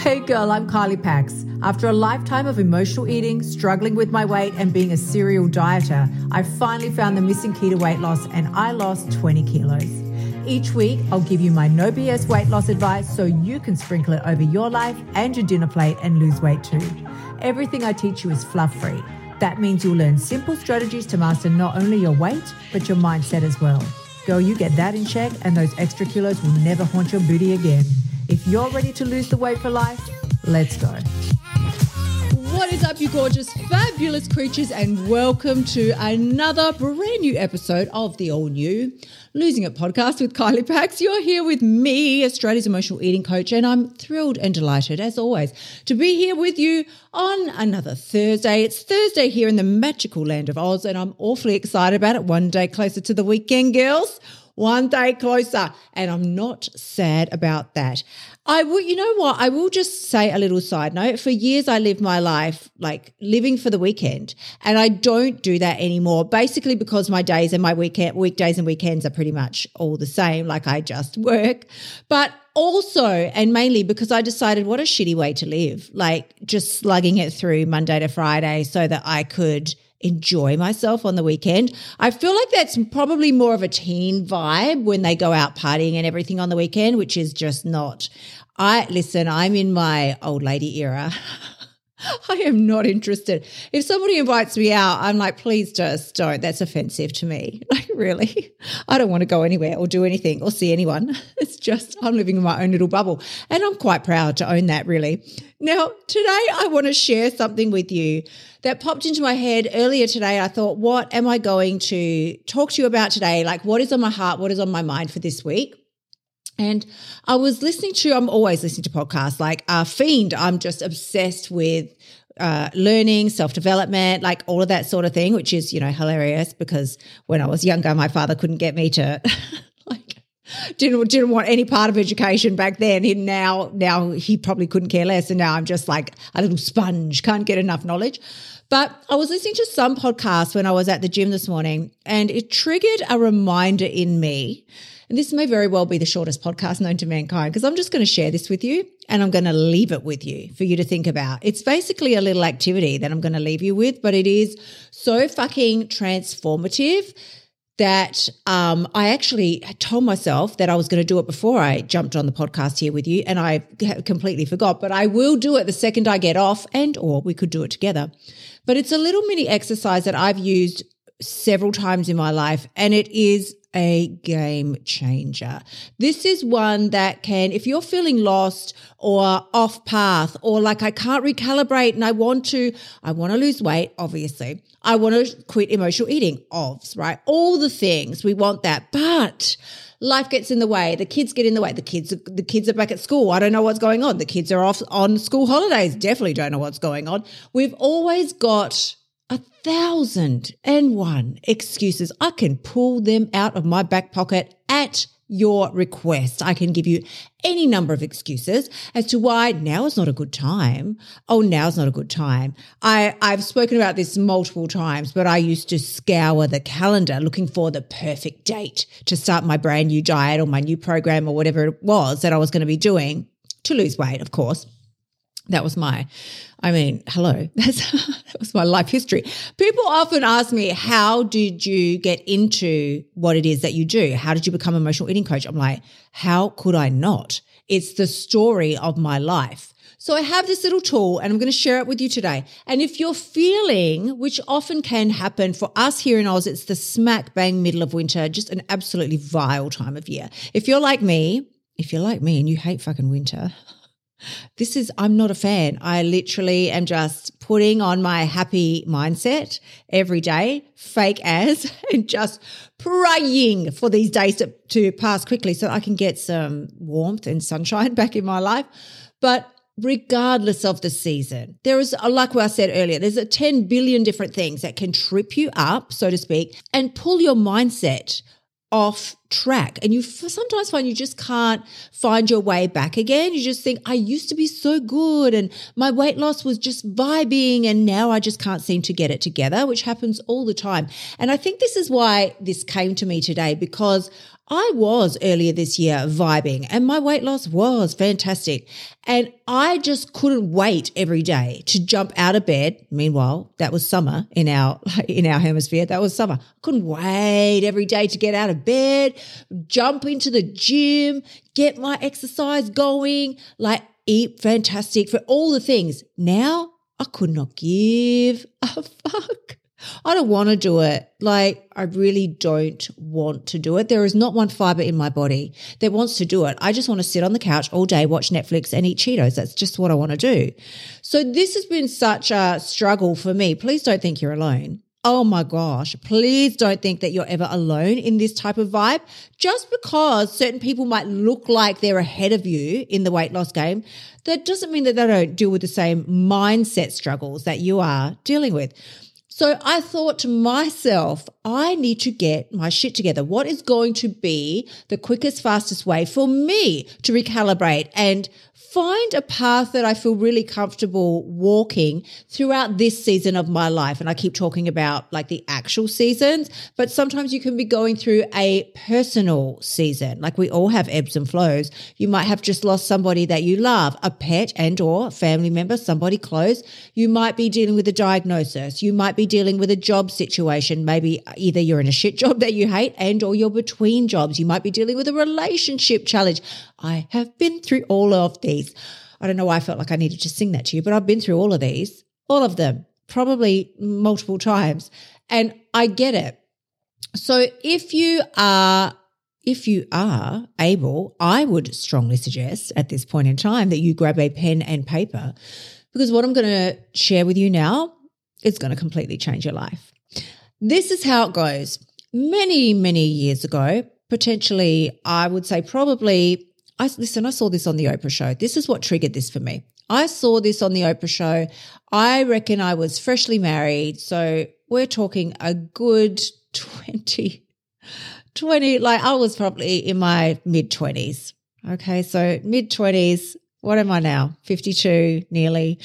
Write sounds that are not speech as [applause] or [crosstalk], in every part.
Hey girl, I'm Kylie Pax. After a lifetime of emotional eating, struggling with my weight, and being a serial dieter, I finally found the missing key to weight loss and I lost 20 kilos. Each week, I'll give you my no BS weight loss advice so you can sprinkle it over your life and your dinner plate and lose weight too. Everything I teach you is fluff free. That means you'll learn simple strategies to master not only your weight, but your mindset as well. Girl, you get that in check, and those extra kilos will never haunt your booty again. If you're ready to lose the weight for life, let's go. What is up, you gorgeous, fabulous creatures, and welcome to another brand new episode of the all new Losing It podcast with Kylie Pax. You're here with me, Australia's emotional eating coach, and I'm thrilled and delighted, as always, to be here with you on another Thursday. It's Thursday here in the magical land of Oz, and I'm awfully excited about it. One day closer to the weekend, girls one day closer. And I'm not sad about that. I will, you know what? I will just say a little side note. For years, I lived my life like living for the weekend, and I don't do that anymore. Basically, because my days and my weekend, weekdays and weekends are pretty much all the same. Like I just [laughs] work, but also and mainly because I decided what a shitty way to live, like just slugging it through Monday to Friday so that I could enjoy myself on the weekend. I feel like that's probably more of a teen vibe when they go out partying and everything on the weekend, which is just not. I listen, I'm in my old lady era. [laughs] [laughs] I am not interested. If somebody invites me out, I'm like, please just don't. That's offensive to me. [laughs] Like, really? I don't want to go anywhere or do anything or see anyone. [laughs] It's just, I'm living in my own little bubble. And I'm quite proud to own that, really. Now, today I want to share something with you that popped into my head earlier today. I thought, what am I going to talk to you about today? Like, what is on my heart? What is on my mind for this week? And I was listening to, I'm always listening to podcasts like uh, Fiend. I'm just obsessed with uh, learning, self development, like all of that sort of thing, which is, you know, hilarious because when I was younger, my father couldn't get me to [laughs] like, didn't didn't want any part of education back then. And now now he probably couldn't care less. And now I'm just like a little sponge, can't get enough knowledge. But I was listening to some podcasts when I was at the gym this morning, and it triggered a reminder in me and this may very well be the shortest podcast known to mankind because I'm just going to share this with you and I'm going to leave it with you for you to think about. It's basically a little activity that I'm going to leave you with, but it is so fucking transformative that um, I actually told myself that I was going to do it before I jumped on the podcast here with you, and I completely forgot. But I will do it the second I get off, and or we could do it together. But it's a little mini exercise that I've used several times in my life, and it is a game changer. This is one that can, if you're feeling lost or off path, or like I can't recalibrate and I want to, I want to lose weight, obviously. I want to quit emotional eating, OVS, right? All the things we want that, but life gets in the way. The kids get in the way. The kids, the kids are back at school. I don't know what's going on. The kids are off on school holidays. Definitely don't know what's going on. We've always got a thousand and one excuses. I can pull them out of my back pocket at your request. I can give you any number of excuses as to why now is not a good time. Oh, now is not a good time. I, I've spoken about this multiple times, but I used to scour the calendar looking for the perfect date to start my brand new diet or my new program or whatever it was that I was going to be doing to lose weight, of course. That was my, I mean, hello, [laughs] That's, that was my life history. People often ask me, how did you get into what it is that you do? How did you become emotional eating coach? I'm like, how could I not? It's the story of my life. So I have this little tool and I'm going to share it with you today. And if you're feeling, which often can happen for us here in Oz, it's the smack bang middle of winter, just an absolutely vile time of year. If you're like me, if you're like me and you hate fucking winter, [laughs] this is, I'm not a fan. I literally am just putting on my happy mindset every day, fake as, [laughs] and just praying for these days to, to pass quickly so I can get some warmth and sunshine [laughs] back in my life. But regardless of the season. There is, like I said earlier, there's a 10 billion different things that can trip you up, so to speak, and pull your mindset off track. And you sometimes find you just can't find your way back again. You just think i used to be so good and my weight loss was just vibing and now i just can't seem to get it together which happens all the time. And i think this is why this came to me today because I was earlier this year vibing and my weight loss was fantastic. And I just couldn't wait every day to jump out of bed. Meanwhile, that was summer in our, [laughs] in our hemisphere. That was summer. I couldn't wait every day to get out of bed, jump into the gym, get my exercise going, like eat fantastic for all the things. Now I could not give [laughs] a fuck. I don't want to do it. Like, I really don't want to do it. There is not one fiber in my body that wants to do it. I just want to sit on the couch all day, watch Netflix, and eat Cheetos. That's just what I want to do. So, this has been such a struggle for me. Please don't think you're alone. Oh my gosh, please don't think that you're ever alone in this type of vibe. Just because certain people might look like they're ahead of you in the weight loss game, that doesn't mean that they don't deal with the same mindset struggles that you are dealing with. So I thought to myself, I need to get my shit together. What is going to be the quickest, fastest way for me to recalibrate and find a path that I feel really comfortable walking throughout this season of my life. And I keep talking about like the actual seasons, but sometimes you can be going through a personal season. Like we all have ebbs and flows. You might have just lost somebody that you love, a pet and or family member, somebody close. You might be dealing with a diagnosis. You might be dealing with a job situation. Maybe either you're in a shit job that you hate and or you're between jobs. You might be dealing with a relationship challenge. I have been through all of these. I don't know why I felt like I needed to sing that to you, but I've been through all of these, all of them, probably multiple times. And I get it. So if you are if you are able, I would strongly suggest at this point in time that you grab a pen and paper because what I'm going to share with you now is going to completely change your life. This is how it goes. Many, many years ago, potentially, I would say probably I listen, I saw this on the Oprah show. This is what triggered this for me. I saw this on the Oprah show. I reckon I was freshly married. So we're talking a good [laughs] 20, 20, like I was probably in my mid 20s. Okay. So mid 20s, what am I now? 52 nearly.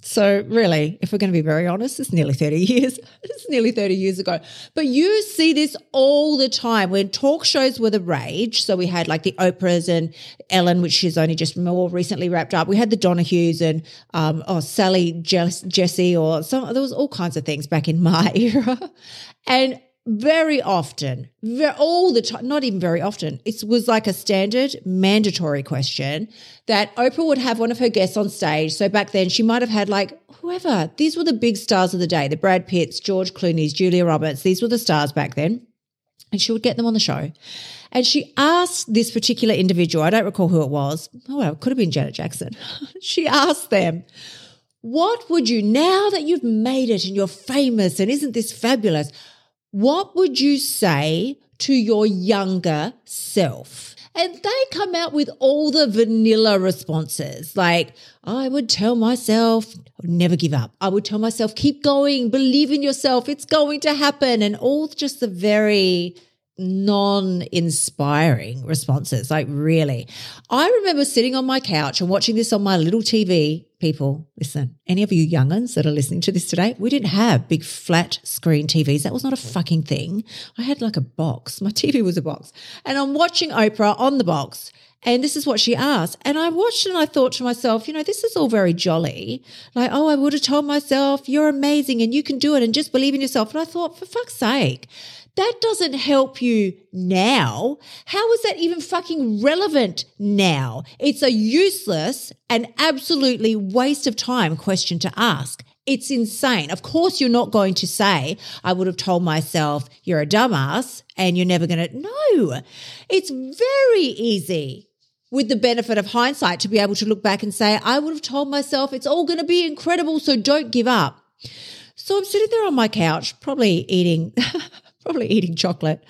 So really, if we're going to be very honest, it's nearly 30 [laughs] years. it's nearly 30 years ago. But you see this all the time when talk shows were the rage. So we had like the Oprahs and Ellen, which is only just more recently wrapped up. We had the Donahues and, um, oh, Sally Jess, Jessy or some, there was all kinds of things back in my [laughs] era. And very often, very, all the time, not even very often, it was like a standard mandatory question that Oprah would have one of her guests on stage. So back then, she might have had like whoever. These were the big stars of the day the Brad Pitts, George Clooney's, Julia Roberts. These were the stars back then. And she would get them on the show. And she asked this particular individual, I don't recall who it was. Oh, well, it could have been Janet Jackson. [laughs] she asked them, What would you, now that you've made it and you're famous and isn't this fabulous? What would you say to your younger self? And they come out with all the vanilla responses like, I would tell myself, never give up. I would tell myself, keep going, believe in yourself, it's going to happen. And all just the very non inspiring responses. Like, really. I remember sitting on my couch and watching this on my little TV. People, listen, any of you younguns that are listening to this today, we didn't have big flat screen TVs. That was not a fucking thing. I had like a box. My [laughs] TV was a box. And I'm watching Oprah on the box. And this is what she asked. And I watched and I thought to myself, you know, this is all very jolly. Like, oh, I would have told myself, you're amazing and you can do it and just believe in yourself. And I thought, for fuck's sake, that doesn't help you now. How is that even fucking relevant now? It's a useless and absolutely waste of time question to ask. It's insane. Of course, you're not going to say, I would have told myself you're a dumbass and you're never going to. No, it's very easy with the benefit of hindsight to be able to look back and say, I would have told myself it's all going to be incredible. So don't give up. So I'm sitting there on my couch, probably eating [laughs] probably eating chocolate.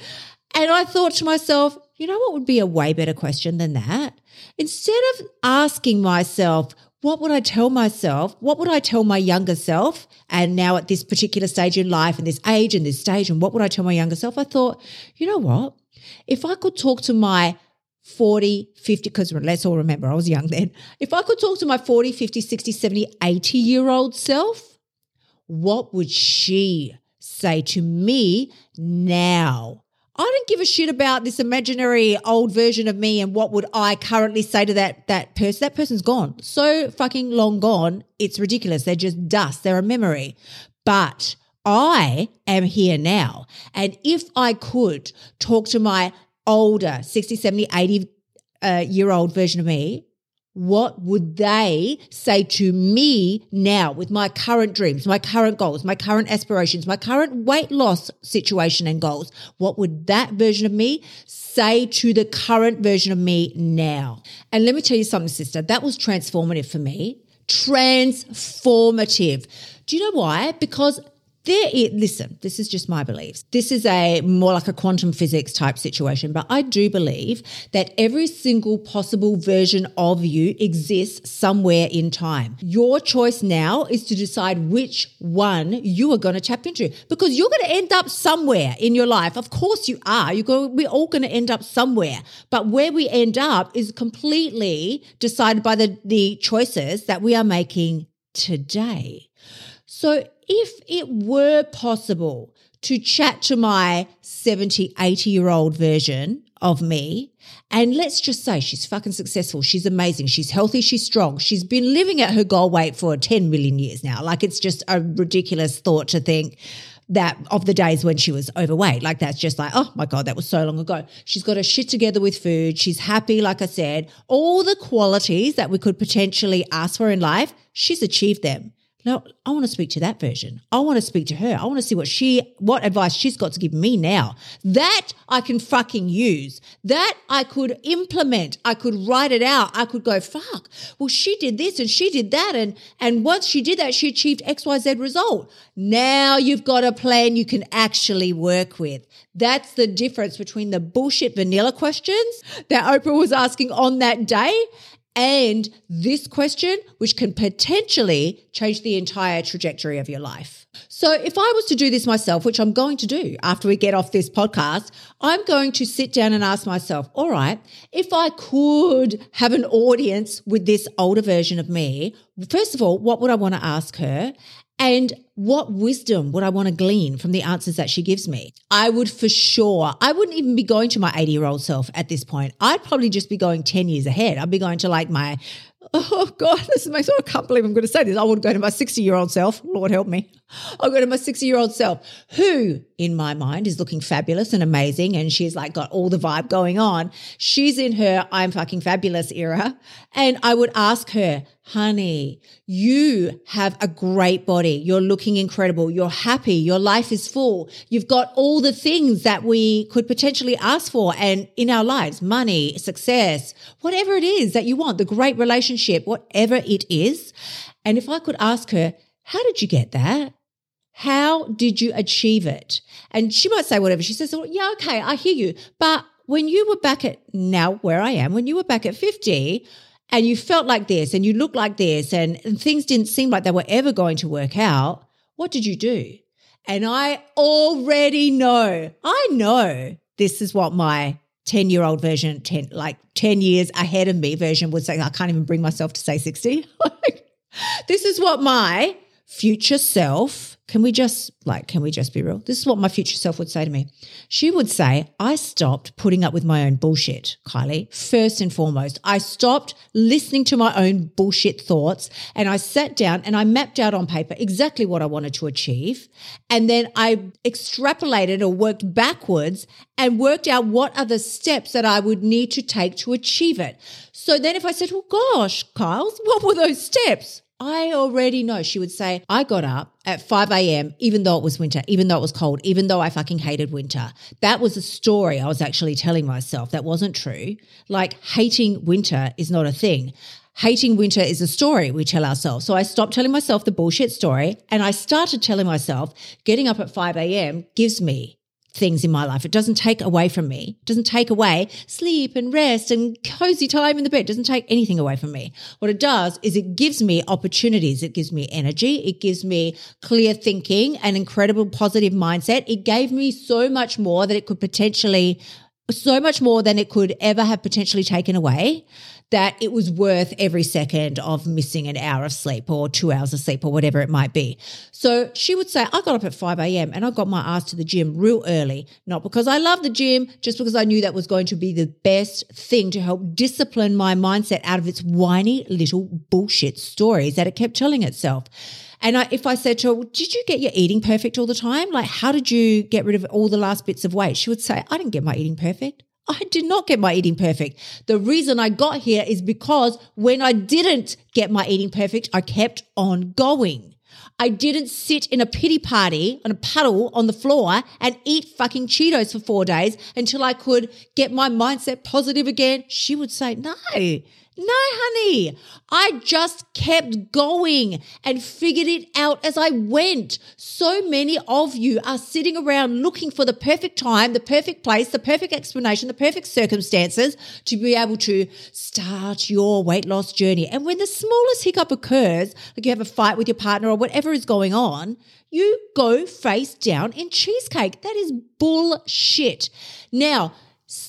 And I thought to myself, you know what would be a way better question than that? Instead of asking myself, what would I tell myself? What would I tell my younger self? And now at this particular stage in life and this age and this stage, and what would I tell my younger self? I thought, you know what? If I could talk to my 40, 50, because let's all remember I was young then. If I could talk to my 40, 50, 60, 70, 80 year old self, what would she say to me now. I don't give a shit about this imaginary old version of me and what would I currently say to that that person. That person's gone. So fucking long gone. It's ridiculous. They're just dust. They're a memory. But I am here now. And if I could talk to my older 60, 70, 80 uh, year old version of me, what would they say to me now with my current dreams, my current goals, my current aspirations, my current weight loss situation and goals? What would that version of me say to the current version of me now? And let me tell you something, sister, that was transformative for me. Transformative. Do you know why? Because there is, listen, this is just my beliefs. This is a more like a quantum physics type situation, but I do believe that every single possible version of you exists somewhere in time. Your choice now is to decide which one you are going to tap into because you're going to end up somewhere in your life. Of course you are. You go, we're all going to end up somewhere, but where we end up is completely decided by the, the choices that we are making today. So if it were possible to chat to my 70, 80 year old version of me, and let's just say she's fucking successful. She's amazing. She's healthy. She's strong. She's been living at her goal weight for 10 million years now. Like it's just a ridiculous thought to think that of the days when she was overweight. Like that's just like, oh my God, that was so long ago. She's got her shit together with food. She's happy, like I said. All the qualities that we could potentially ask for in life, she's achieved them. No, I want to speak to that version. I want to speak to her. I want to see what she, what advice she's got to give me now. That I can fucking use. That I could implement. I could write it out. I could go, fuck. Well, she did this and she did that. And, and once she did that, she achieved XYZ result. Now you've got a plan you can actually work with. That's the difference between the bullshit vanilla questions that Oprah was asking on that day and this question, which can potentially change the entire trajectory of your life. So, if I was to do this myself, which I'm going to do after we get off this podcast, I'm going to sit down and ask myself, all right, if I could have an audience with this older version of me, first of all, what would I want to ask her? And what wisdom would I want to glean from the answers that she gives me? I would for sure, I wouldn't even be going to my 80 year old self at this point. I'd probably just be going 10 years ahead. I'd be going to like my, [laughs] oh God, this makes, I can't believe I'm going to say this. I would go to my 60 year old self. Lord help me. I'll go to my 60 year old self who in my mind is looking fabulous and amazing. And she's like got all the vibe going on. She's in her I'm fucking fabulous era. And I would ask her, honey, you have a great body. You're looking incredible. You're happy. Your life is full. You've got all the things that we could potentially ask for and in our lives, money, success, whatever it is that you want, the great relationship, whatever it is. And if I could ask her, how did you get that? How did you achieve it? And she might say whatever. She says, well, yeah, okay, I hear you. But when you were back at now where I am, when you were back at 50 and you felt like this and you looked like this and, and things didn't seem like they were ever going to work out, what did you do? And I already know, I know this is what my 10 year old version, 10, like 10 years ahead of me version would say. I can't even bring myself to say 60. [laughs] this is what my future self. Can we just like can we just be real? This is what my future self would say to me. She would say i stopped putting up with my own bullshit kylie. First and foremost i stopped listening to my own bullshit thoughts and i sat down and i mapped out on paper exactly what i wanted to achieve. And then i extrapolated or worked backwards and worked out what are the steps that i would need to take to achieve it. So then if i said well gosh kyles what were those steps I already know. She would say, I got up at 5 a.m., even though it was winter, even though it was cold, even though I fucking hated winter. That was a story I was actually telling myself. That wasn't true. Like hating winter is not a thing. Hating winter is a story we tell ourselves. So I stopped telling myself the bullshit story and I started telling myself getting up at 5 a.m. gives me things in my life. It doesn't take away from me. It doesn't take away sleep and rest and cozy time in the bed. It doesn't take anything away from me. What it does is it gives me opportunities. It gives me energy. It gives me clear thinking and incredible positive mindset. It gave me so much more that it could potentially so much more than it could ever have potentially taken away that it was worth every second of missing an hour of sleep or two hours of sleep or whatever it might be. So she would say, I got up at 5 a.m. and I got my ass to the gym real early, not because I love the gym, just because I knew that was going to be the best thing to help discipline my mindset out of its whiny little bullshit stories that it kept telling itself. And I, if I said to her, Did you get your eating perfect all the time? Like, how did you get rid of all the last bits of weight? She would say, I didn't get my eating perfect. I did not get my eating perfect. The reason I got here is because when I didn't get my eating perfect, I kept on going. I didn't sit in a pity party on a puddle on the floor and eat fucking Cheetos for four days until I could get my mindset positive again. She would say, no, no, honey, I just kept going and figured it out as I went. So many of you are sitting around looking for the perfect time, the perfect place, the perfect explanation, the perfect circumstances to be able to start your weight loss journey. And when the smallest hiccup occurs, like you have a fight with your partner or whatever is going on, you go face down in cheesecake. That is bullshit. Now,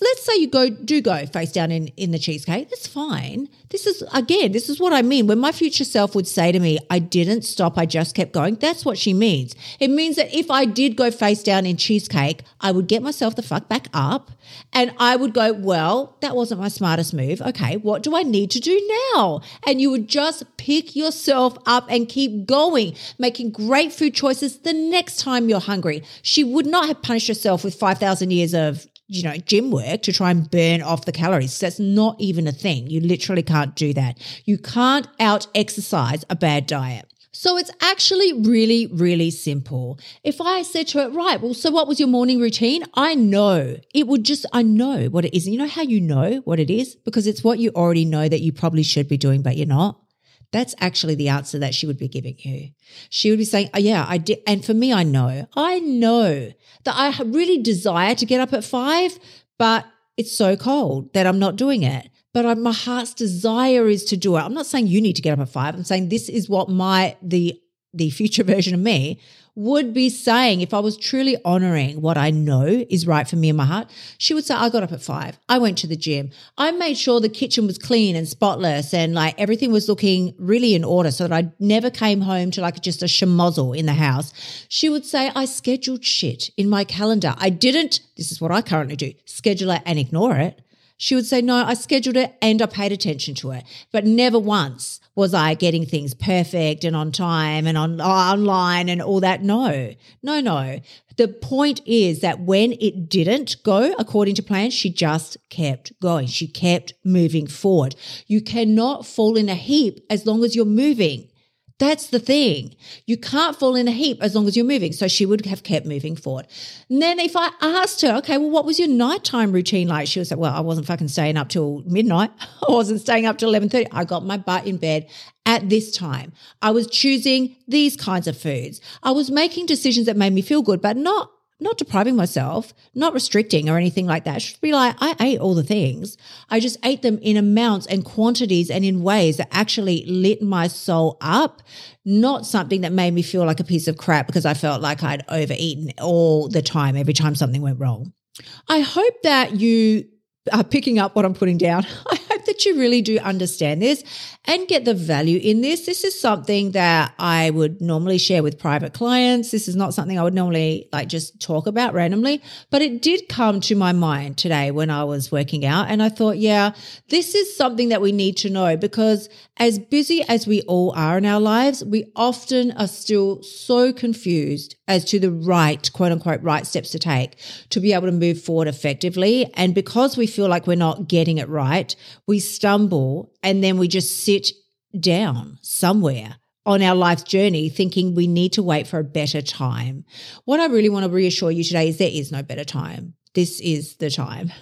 let's say you go do go face down in in the cheesecake that's fine. This is again this is what i mean. When my future self would say to me i didn't stop i just kept going that's what she means. It means that if i did go face down in cheesecake i would get myself the fuck back up and i would go well that wasn't my smartest move. Okay what do i need to do now? And you would just pick yourself up and keep going making great food choices the next time you're hungry. She would not have punished herself with 5000 years of you know, gym work to try and burn off the calories. That's not even a thing. You literally can't do that. You can't out exercise a bad diet. So it's actually really, really simple. If I said to it, right, well, so what was your morning routine? I know it would just, I know what it is. And you know how you know what it is? Because it's what you already know that you probably should be doing, but you're not. That's actually the answer that she would be giving you. She would be saying, oh, Yeah, I did. And for me, I know, I know that I really desire to get up at five, but it's so cold that I'm not doing it. But I, my heart's desire is to do it. I'm not saying you need to get up at five. I'm saying this is what my, the, the future version of me would be saying if I was truly honoring what I know is right for me in my heart, she would say, I got up at five. I went to the gym. I made sure the kitchen was clean and spotless and like everything was looking really in order so that I never came home to like just a schmozzle in the house. She would say, I scheduled shit in my calendar. I didn't, this is what I currently do, schedule it and ignore it. She would say, No, I scheduled it and I paid attention to it, but never once was I getting things perfect and on time and on online and all that? No, no, no. The point is that when it didn't go according to plan, she just kept going. She kept moving forward. You cannot fall in a heap as long as you're moving. That's the thing. You can't fall in a heap as long as you're moving. So she would have kept moving forward. And then if I asked her, okay, well, what was your nighttime routine like? She would say, well, I wasn't fucking staying up till midnight. [laughs] I wasn't staying up till 11.30. I got my butt in bed at this time. I was choosing these kinds of foods. I was making decisions that made me feel good, but not not depriving myself, not restricting or anything like that. Should be like, I ate all the things. I just ate them in amounts and quantities and in ways that actually lit my soul up, not something that made me feel like a piece of crap because I felt like I'd overeaten all the time, every time something went wrong. I hope that you are picking up what I'm putting down. [laughs] that you really do understand this and get the value in this. This is something that I would normally share with private clients. This is not something I would normally like just talk about randomly, but it did come to my mind today when I was working out. And I thought, yeah, this is something that we need to know because as busy as we all are in our lives, we often are still so confused as to the right, quote unquote, right steps to take to be able to move forward effectively. And because we feel like we're not getting it right, we stumble and then we just sit down somewhere on our life's journey thinking we need to wait for a better time. What I really want to reassure you today is there is no better time. This is the time. [laughs]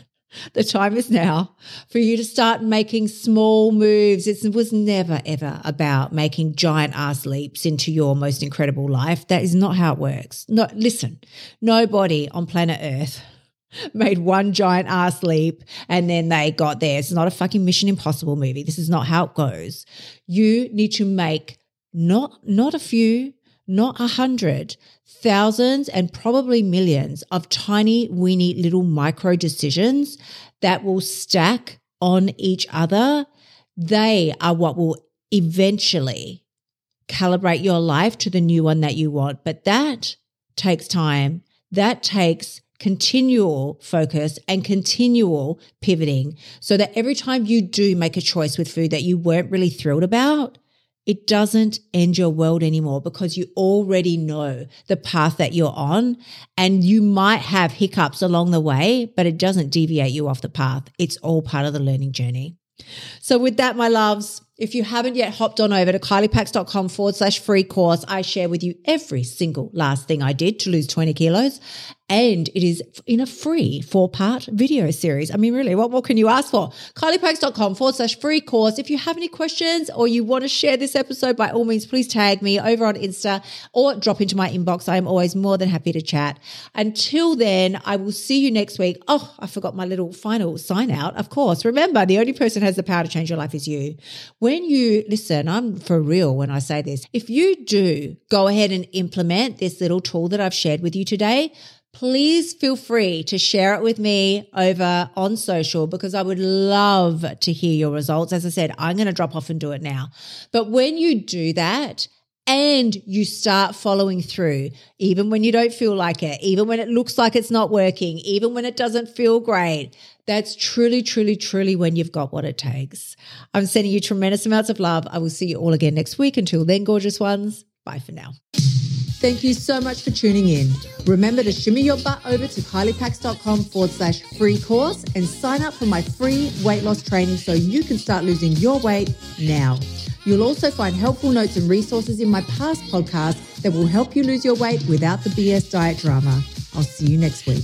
The time is now for you to start making small moves. It was never, ever about making giant ass leaps into your most incredible life. That is not how it works. No, listen, nobody on planet Earth [laughs] made one giant ass leap and then they got there. It's not a fucking Mission Impossible movie. This is not how it goes. You need to make not not a few, not a hundred, thousands and probably millions of tiny, weeny little micro decisions that will stack on each other. They are what will eventually calibrate your life to the new one that you want. But that takes time. That takes continual focus and continual pivoting so that every time you do make a choice with food that you weren't really thrilled about, it doesn't end your world anymore because you already know the path that you're on and you might have hiccups along the way, but it doesn't deviate you off the path. It's all part of the learning journey. So, with that, my loves, if you haven't yet hopped on over to kyliepax.com forward slash free course, I share with you every single last thing I did to lose 20 kilos. And it is in a free four part video series. I mean, really, what more can you ask for? kyliepax.com forward slash free course. If you have any questions or you want to share this episode, by all means, please tag me over on Insta or drop into my inbox. I am always more than happy to chat. Until then, I will see you next week. Oh, I forgot my little final sign out. Of course, remember, the only person who has the power to change your life is you when you listen, I'm for real when I say this. If you do go ahead and implement this little tool that I've shared with you today, please feel free to share it with me over on social because I would love to hear your results. As I said, I'm going to drop off and do it now. But when you do that, and you start following through, even when you don't feel like it, even when it looks like it's not working, even when it doesn't feel great, that's truly, truly, truly when you've got what it takes. I'm sending you tremendous amounts of love. I will see you all again next week. Until then, gorgeous ones, bye for now. Thank you so much for tuning in. Remember to shimmy your butt over to kyliepax.com forward slash free course and sign up for my free weight loss training so you can start losing your weight now. You'll also find helpful notes and resources in my past podcasts that will help you lose your weight without the BS diet drama. I'll see you next week.